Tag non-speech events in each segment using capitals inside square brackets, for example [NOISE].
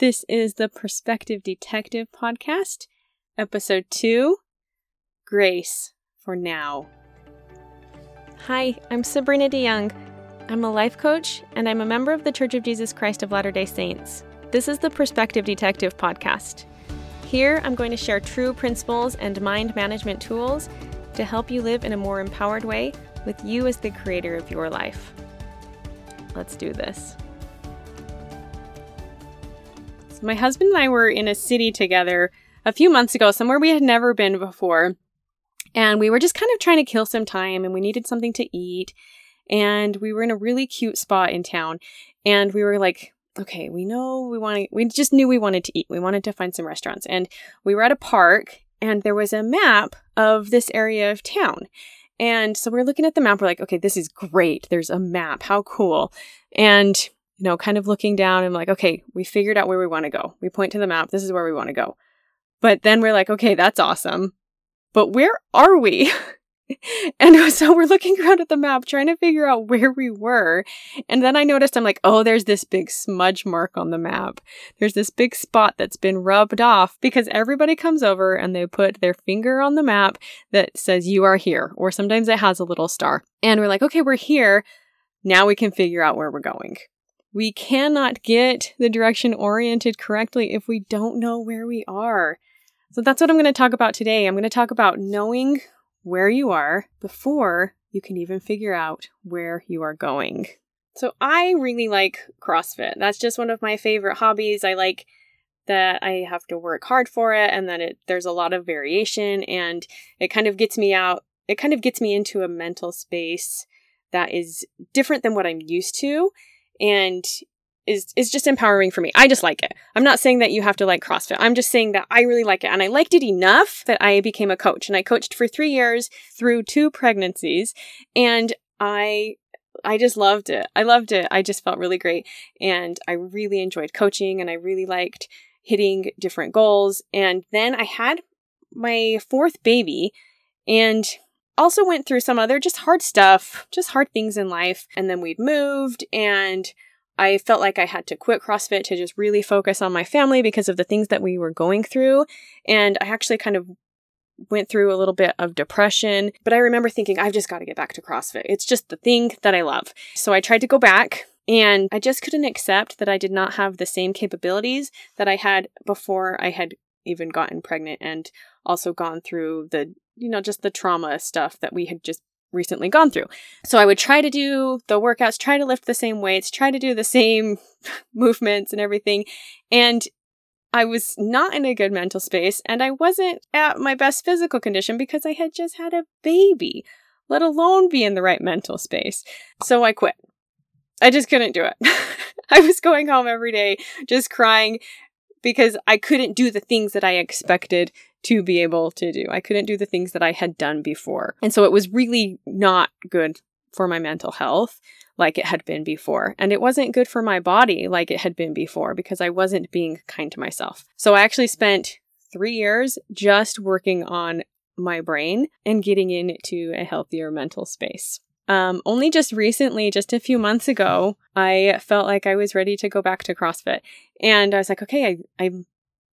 This is the Perspective Detective Podcast, Episode 2 Grace for Now. Hi, I'm Sabrina DeYoung. I'm a life coach and I'm a member of the Church of Jesus Christ of Latter day Saints. This is the Perspective Detective Podcast. Here, I'm going to share true principles and mind management tools to help you live in a more empowered way with you as the creator of your life. Let's do this. My husband and I were in a city together a few months ago, somewhere we had never been before. And we were just kind of trying to kill some time and we needed something to eat. And we were in a really cute spot in town. And we were like, okay, we know we want to, we just knew we wanted to eat. We wanted to find some restaurants. And we were at a park and there was a map of this area of town. And so we're looking at the map. We're like, okay, this is great. There's a map. How cool. And, you know, kind of looking down and like, okay, we figured out where we want to go. We point to the map. This is where we want to go. But then we're like, okay, that's awesome. But where are we? [LAUGHS] and [LAUGHS] so we're looking around at the map trying to figure out where we were. And then I noticed I'm like, oh, there's this big smudge mark on the map. There's this big spot that's been rubbed off because everybody comes over and they put their finger on the map that says you are here. Or sometimes it has a little star. And we're like, okay, we're here. Now we can figure out where we're going. We cannot get the direction oriented correctly if we don't know where we are. So that's what I'm going to talk about today. I'm going to talk about knowing where you are before you can even figure out where you are going. So I really like CrossFit. That's just one of my favorite hobbies. I like that I have to work hard for it and that it there's a lot of variation and it kind of gets me out it kind of gets me into a mental space that is different than what I'm used to and is is just empowering for me. I just like it. I'm not saying that you have to like CrossFit. I'm just saying that I really like it and I liked it enough that I became a coach and I coached for 3 years through two pregnancies and I I just loved it. I loved it. I just felt really great and I really enjoyed coaching and I really liked hitting different goals and then I had my fourth baby and also went through some other just hard stuff, just hard things in life and then we'd moved and I felt like I had to quit CrossFit to just really focus on my family because of the things that we were going through. And I actually kind of went through a little bit of depression, but I remember thinking, I've just got to get back to CrossFit. It's just the thing that I love. So I tried to go back. And I just couldn't accept that I did not have the same capabilities that I had before I had even gotten pregnant and also gone through the, you know, just the trauma stuff that we had just recently gone through. So I would try to do the workouts, try to lift the same weights, try to do the same [LAUGHS] movements and everything. And I was not in a good mental space and I wasn't at my best physical condition because I had just had a baby, let alone be in the right mental space. So I quit. I just couldn't do it. [LAUGHS] I was going home every day just crying because I couldn't do the things that I expected to be able to do. I couldn't do the things that I had done before. And so it was really not good for my mental health like it had been before. And it wasn't good for my body like it had been before because I wasn't being kind to myself. So I actually spent three years just working on my brain and getting into a healthier mental space. Um, only just recently, just a few months ago, I felt like I was ready to go back to CrossFit. And I was like, okay, I, I'm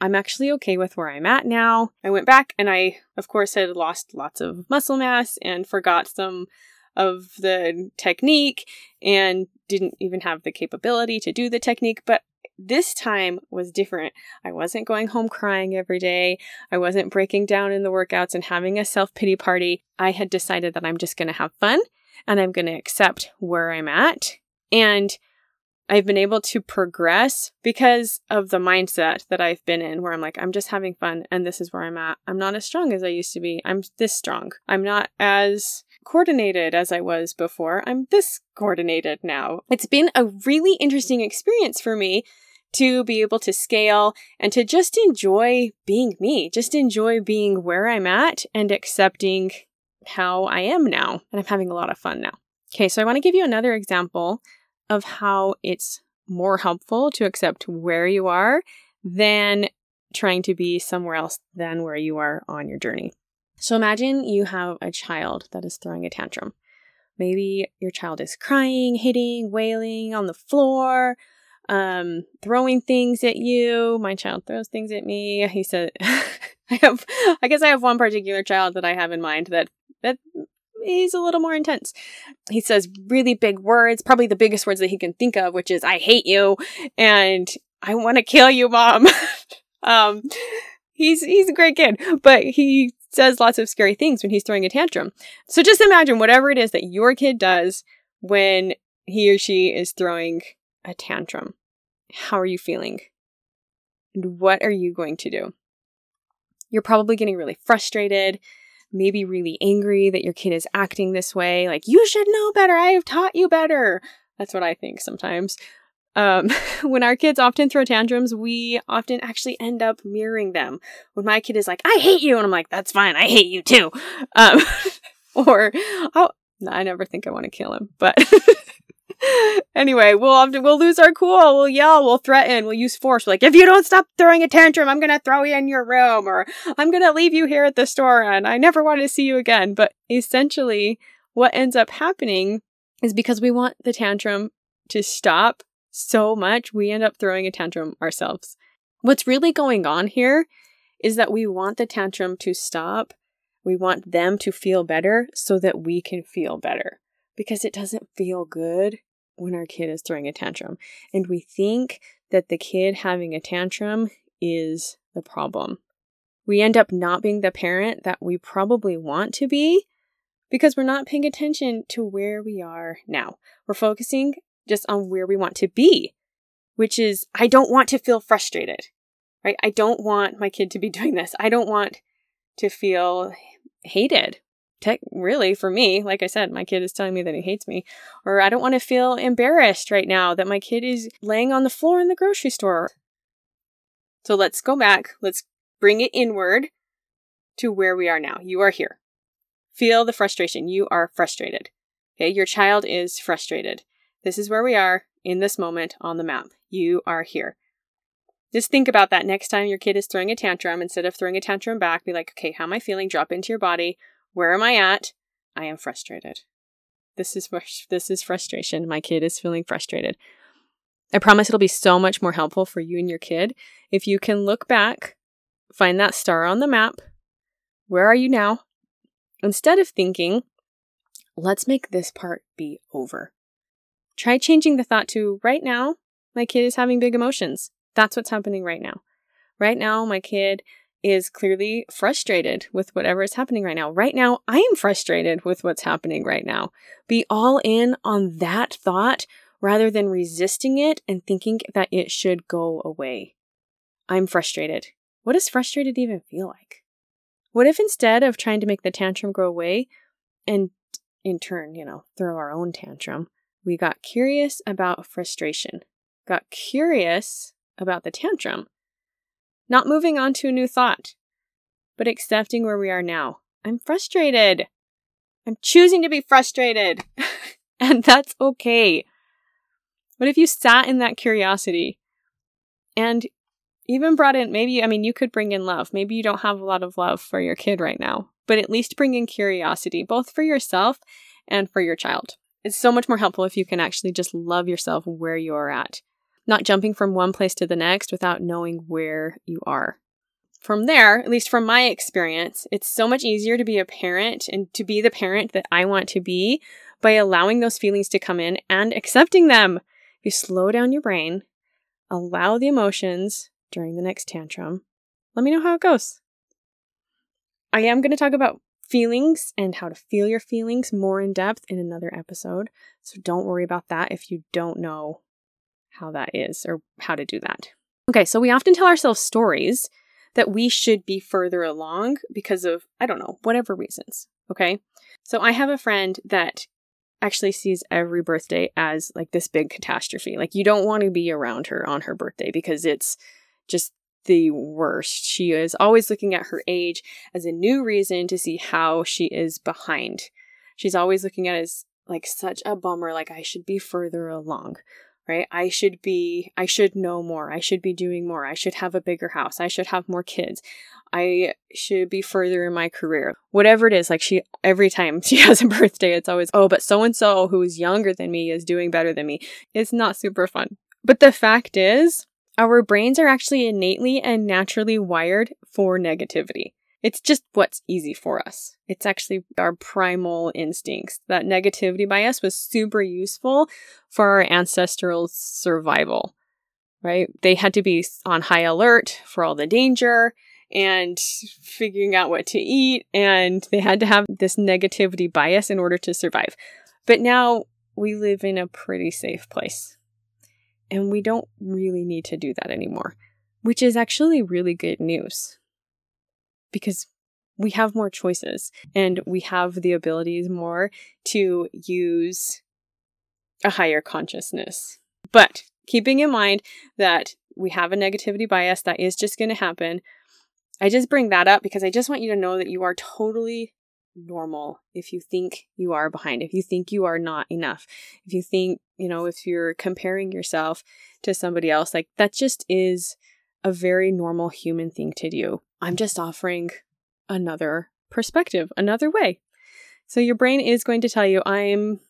I'm actually okay with where I'm at now. I went back and I, of course, had lost lots of muscle mass and forgot some of the technique and didn't even have the capability to do the technique. But this time was different. I wasn't going home crying every day. I wasn't breaking down in the workouts and having a self pity party. I had decided that I'm just going to have fun and I'm going to accept where I'm at. And I've been able to progress because of the mindset that I've been in, where I'm like, I'm just having fun and this is where I'm at. I'm not as strong as I used to be. I'm this strong. I'm not as coordinated as I was before. I'm this coordinated now. It's been a really interesting experience for me to be able to scale and to just enjoy being me, just enjoy being where I'm at and accepting how I am now. And I'm having a lot of fun now. Okay, so I want to give you another example of how it's more helpful to accept where you are than trying to be somewhere else than where you are on your journey. So imagine you have a child that is throwing a tantrum. Maybe your child is crying, hitting, wailing on the floor, um, throwing things at you. My child throws things at me. He said, [LAUGHS] I have, I guess I have one particular child that I have in mind that, that he's a little more intense. He says really big words, probably the biggest words that he can think of, which is, I hate you and I want to kill you, mom. [LAUGHS] um, he's, he's a great kid, but he says lots of scary things when he's throwing a tantrum. So just imagine whatever it is that your kid does when he or she is throwing a tantrum. How are you feeling? And what are you going to do? You're probably getting really frustrated, maybe really angry that your kid is acting this way. Like, you should know better. I have taught you better. That's what I think sometimes. Um, [LAUGHS] when our kids often throw tantrums, we often actually end up mirroring them. When my kid is like, I hate you, and I'm like, that's fine, I hate you too. Um, [LAUGHS] or, oh, I never think I want to kill him, but [LAUGHS] [LAUGHS] anyway, we'll we'll lose our cool. We'll yell, we'll threaten, we'll use force. Like, if you don't stop throwing a tantrum, I'm to throw you in your room or I'm to leave you here at the store and I never want to see you again. But essentially, what ends up happening is because we want the tantrum to stop so much, we end up throwing a tantrum ourselves. What's really going on here is that we want the tantrum to stop. We want them to feel better so that we can feel better because it doesn't feel good when our kid is throwing a tantrum. And we think that the kid having a tantrum is the problem. We end up not being the parent that we probably want to be because we're not paying attention to where we are now. We're focusing just on where we want to be, which is I don't want to feel frustrated, right? I don't want my kid to be [LAUGHS] doing this. I don't want to feel hated tech really for me like i said my kid is telling me that he hates me or i don't want to feel embarrassed right now that my kid is laying on the floor in the grocery store. So let's go back let's bring it inward to where we are now. You are here. Feel the frustration. You are frustrated. Okay? Your child is frustrated. This is where we are in this moment on the map. You are here. Just think about that next time your kid is throwing a tantrum. Instead of throwing a tantrum back, be like, okay, how am I feeling? Drop into your body. Where am I at? I am frustrated. This is this is frustration. My kid is feeling frustrated. I promise it'll be so much more helpful for you and your kid if you can look back, find that star on the map. Where are you now? Instead of thinking, let's make this part be over. Try changing the thought to right now, my kid is having big emotions. That's what's happening right now. Right now, my kid is clearly frustrated with whatever is happening right now. Right now, I am frustrated with what's happening right now. Be all in on that thought rather than resisting it and thinking that it should go away. I'm frustrated. What does frustrated even feel like? What if instead of trying to make the tantrum go away and in turn, you know, throw our own tantrum, we got curious about frustration, got curious about the tantrum, not moving on to a new thought, but accepting where we are now. I'm frustrated. I'm choosing to be frustrated. [LAUGHS] and that's okay. What if you sat in that curiosity and even brought in, maybe, I mean, you could bring in love. Maybe you don't have a lot of love for your kid right now, but at least bring in curiosity, both for yourself and for your child. It's so much more helpful if you can actually just love yourself where you are at not jumping from one place to the next without knowing where you are. From there, at least from my experience, it's so much easier to be a parent and to be the parent that I want to be by allowing those feelings to come in and accepting them. You slow down your brain, allow the emotions during the next tantrum, let me know how it goes. I am going to talk about feelings and how to feel your feelings more in depth in another episode. So don't worry about that if you don't know how that is or how to do that. Okay, so we often tell ourselves stories that we should be further along because of, I don't know, whatever reasons. Okay. So I have a friend that actually sees every birthday as like this big catastrophe. Like you don't want to be around her on her birthday because it's just the worst. She is always looking at her age as a new reason to see how she is behind. She's always looking at it as like such a bummer, like I should be further along right? I should be, I should know more. I should be doing more. I should have a bigger house. I should have more kids. I should be further in my career. Whatever it is, like she, every time [LAUGHS] she has a birthday, it's always, oh, but so and so who is younger than me is doing better than me. It's not super fun. But the fact is, our brains are actually innately and naturally wired for negativity. It's just what's easy for us. It's actually our primal instincts. That negativity bias was super useful for our ancestral survival, right? They had to be on high alert for all the danger and figuring out what to eat, and they had to have this negativity bias in order to survive. But now we live in a pretty safe place. And we don't really need to do that anymore, which is actually really good news because we have more choices and we have the abilities more to use a higher consciousness. But keeping in mind that we have a negativity bias that is just going to happen, I just bring that up because I just want you to know that you are totally normal if you think you are behind, if you think you are not enough, if you think, you know, if you're comparing yourself to somebody else, like that just is a very normal human thing to do. I'm just offering another perspective, another way. So your brain is going to tell you, I'm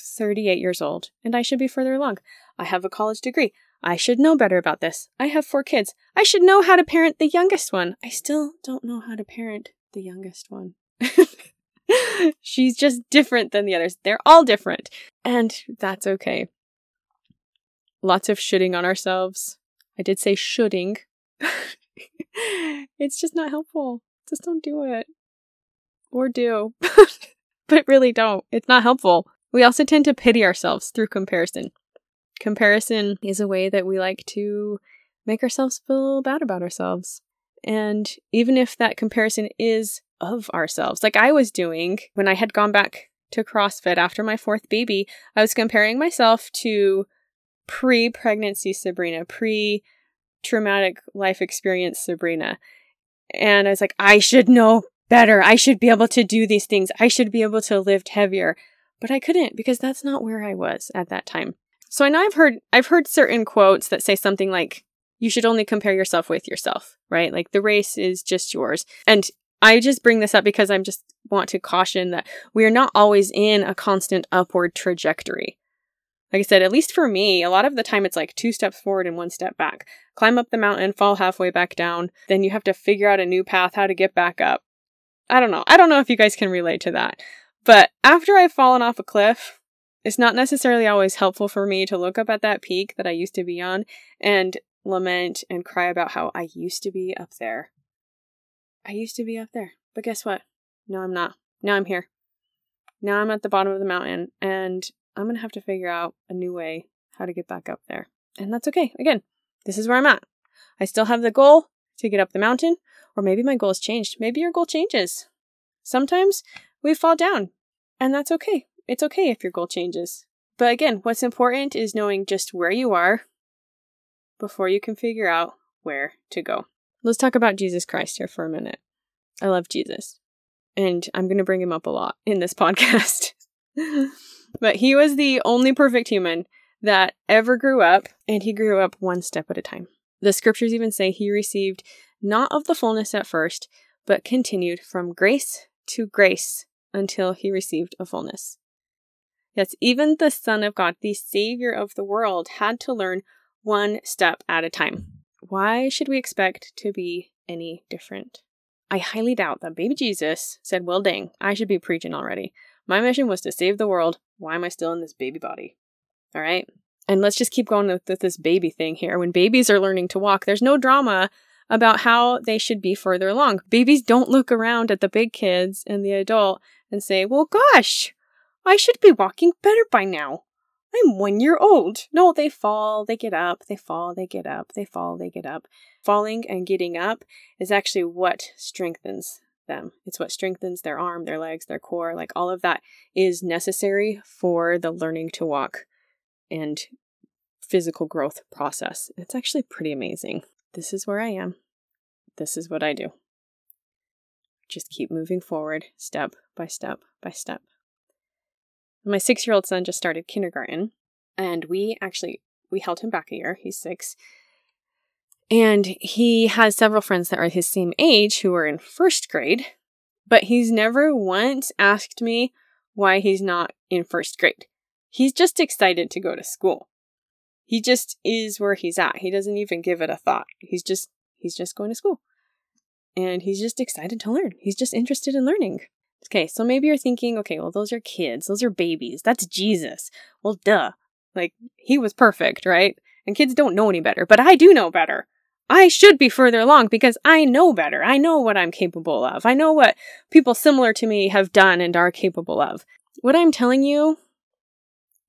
38 years old and I should be further along. I have a college degree. I should know better about this. I have four kids. I should know how to parent the youngest one. I still don't know how to parent the youngest one. [LAUGHS] She's just different than the others. They're all different. And that's okay. Lots of shitting on ourselves. I did say shoulding. [LAUGHS] it's just not helpful. Just don't do it. Or do. [LAUGHS] but really don't. It's not helpful. We also tend to pity ourselves through comparison. Comparison is a way that we like to make ourselves feel bad about ourselves. And even if that comparison is of ourselves, like I was doing when I had gone back to CrossFit after my fourth baby, I was comparing myself to pre pregnancy Sabrina, pre traumatic life experience Sabrina. And I was like, I should know better. I should be able to do these things. I should be able to lift heavier. But I couldn't because that's not where I was at that time. So I know I've heard I've heard certain quotes that say something like you should only compare yourself with yourself, right? Like the race is just yours. And I just bring this up because I'm just want to caution that we are not always in a constant upward trajectory. Like I said, at least for me, a lot of the time it's like two steps forward and one step back. Climb up the mountain, fall halfway back down, then you have to figure out a new path how to get back up. I don't know. I don't know if you guys can relate to that. But after I've fallen off a cliff, it's not necessarily always helpful for me to look up at that peak that I used to be on and lament and cry about how I used to be up there. I used to be up there. But guess what? No, I'm not. Now I'm here. Now I'm at the bottom of the mountain and I'm going to have to figure out a new way how to get back up there. And that's okay. Again, this is where I'm at. I still have the goal to get up the mountain, or maybe my goal has changed. Maybe your goal changes. Sometimes we fall down, and that's okay. It's okay if your goal changes. But again, what's important is knowing just where you are before you can figure out where to go. Let's talk about Jesus Christ here for a minute. I love Jesus, and I'm going to bring him up a lot in this [LAUGHS] podcast. [LAUGHS] But he was the only perfect human that ever grew up, and he grew up one step at a time. The scriptures even say he received not of the fullness at first, but continued from grace to grace until he received a fullness. Yes, even the Son of God, the Savior of the world, had to learn one step at a time. Why should we expect to be any different? I highly doubt that baby Jesus said, Well, dang, I should be preaching already. My mission was to save the world. Why am I still in this baby body? All right. And let's just keep going with, with this baby thing here. When babies are learning to walk, there's no drama about how they should be further along. Babies don't look around at the big kids and the adult and say, well, gosh, I should be walking better by now. I'm one year old. No, they fall, they get up, they fall, they get up, they fall, they get up. Falling and getting up is actually what strengthens them. It's what strengthens their arm, their legs, their core. Like all of that is necessary for the learning to walk and physical growth process. It's actually pretty amazing. This is where I am. This is what I do. Just keep moving forward, step by step by step. My six year old son just started kindergarten, and we actually we held him back a year. He's six, and he has several friends that are his same age who are in first grade, but he's never once asked me why he's not in first grade. He's just excited to go to school. He just is where he's at. He doesn't even give it a thought. He's just he's just going to school. And he's just excited to learn. He's just interested in learning. Okay, so maybe you're thinking, okay, well, those are kids, those are babies, that's Jesus. Well, duh. Like, he was perfect, right? And kids don't know any better, but I do know better. I should be further along because I know better. I know what I'm capable of. I know what people similar to me have done and are capable of. What I'm telling you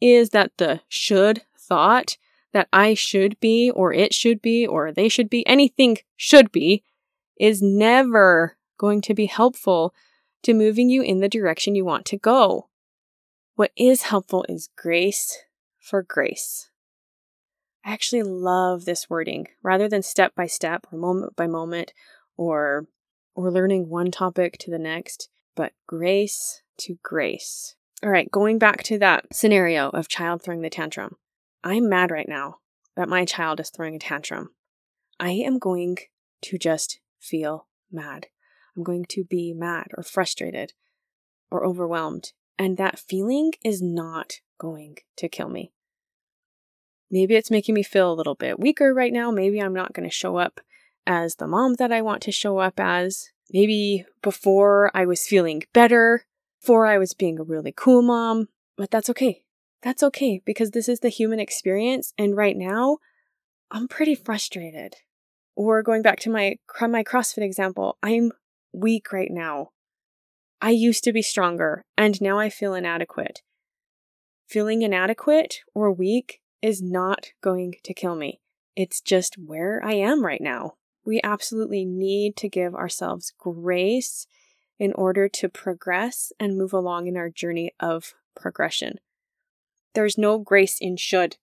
is that the should thought that I should be, or it should be, or they should be, anything should be, is never going to be helpful to moving you in the direction you want to go. What is helpful is grace for grace. I actually love this wording rather than step by step or moment by moment or or learning one topic to the next, but grace to grace. All right, going back to that scenario of child throwing the tantrum. I'm mad right now that my child is throwing a tantrum. I am going to just feel mad. I'm going to be mad or frustrated or overwhelmed. And that feeling is not going to kill me. Maybe it's making me feel a little bit weaker right now. Maybe I'm not going to show up as the mom that I want to show up as. Maybe before I was feeling better, before I was being a really cool mom, but that's okay. That's okay because this is the human experience. And right now, I'm pretty frustrated. Or going back to my, my CrossFit example, I'm weak right now. I used to be stronger, and now I feel inadequate. Feeling inadequate or weak is not going to kill me. It's just where I am right now. We absolutely need to give ourselves grace in order to progress and move along in our journey of progression. There's no grace in should.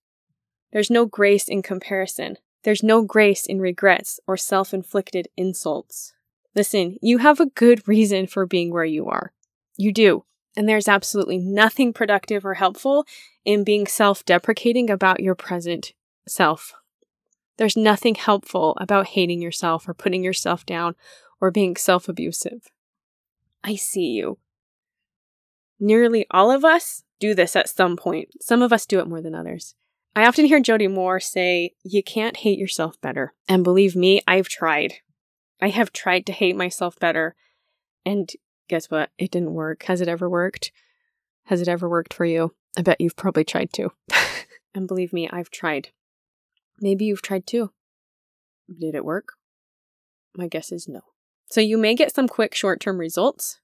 There's no grace in comparison. There's no grace in regrets or self inflicted insults. Listen, you have a good reason for being where you are. You do. And there's absolutely nothing productive or helpful in being self deprecating about your present self. There's nothing helpful about hating yourself or putting yourself down or being self abusive. I see you. Nearly all of us do this at some point. Some of us do it more than others. I often hear Jody Moore say, You can't hate yourself better. And believe me, I've tried. I have tried to hate myself better. And guess what? It didn't work. Has it ever worked? Has it ever worked for you? I bet you've probably tried to. [LAUGHS] and believe me, I've tried. Maybe you've tried too. Did it work? My guess is no. So you may get some quick short term results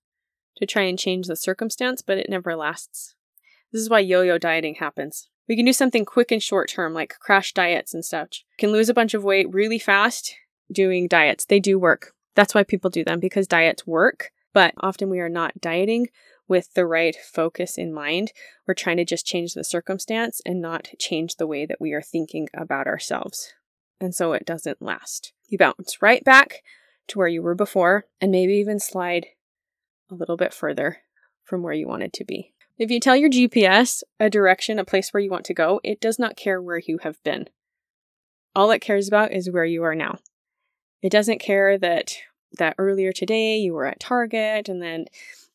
to try and change the circumstance, but it never lasts. This is why yo yo dieting happens. We can do something quick and short term, like crash diets and such. Can lose a bunch of weight really fast doing diets. They do work. That's why people do them because diets work. But often we are not dieting with the right focus in mind. We're trying to just change the circumstance and not change the way that we are thinking about ourselves. And so it doesn't last. You bounce right back to where you were before and maybe even slide a little bit further from where you wanted to be. If you tell your GPS a direction, a place where you want to go, it does not care where you have been. All it cares about is where you are now. It doesn't care that that earlier today you were at Target and then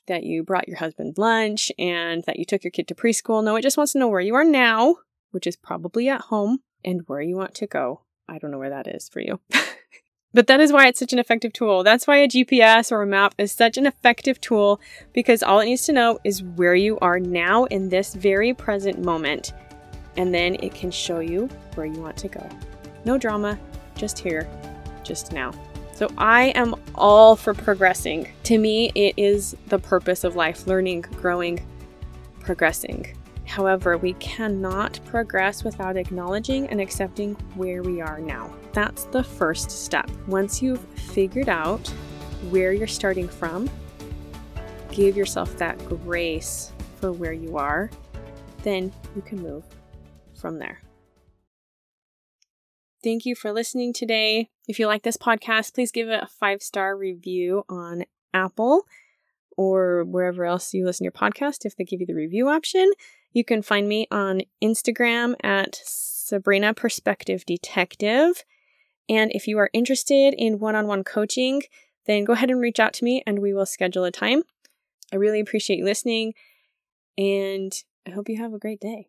that you brought your husband lunch and that you took your kid to preschool. No, it just wants to know where you are now, which is probably at home, and where you want to go. I don't know where that is for you. [LAUGHS] but that is why it's such an effective tool. That's why a GPS or a map is such an effective tool because all it needs to know is where you are now in this very present moment. And then it can show you where you want to go. No drama, just here just now. So I am all for progressing. To me, it is the purpose of life learning, growing, progressing. However, we cannot progress without acknowledging and accepting where we are now. That's the first step. Once you've figured out where you're starting from, give yourself that grace for where you are, then you can move from there. Thank you for listening today. If you like this podcast, please give it a five star review on Apple or wherever else you listen to your podcast if they give you the review option. You can find me on Instagram at Sabrina Perspective Detective. And if you are interested in one on one coaching, then go ahead and reach out to me and we will schedule a time. I really appreciate you listening and I hope you have a great day.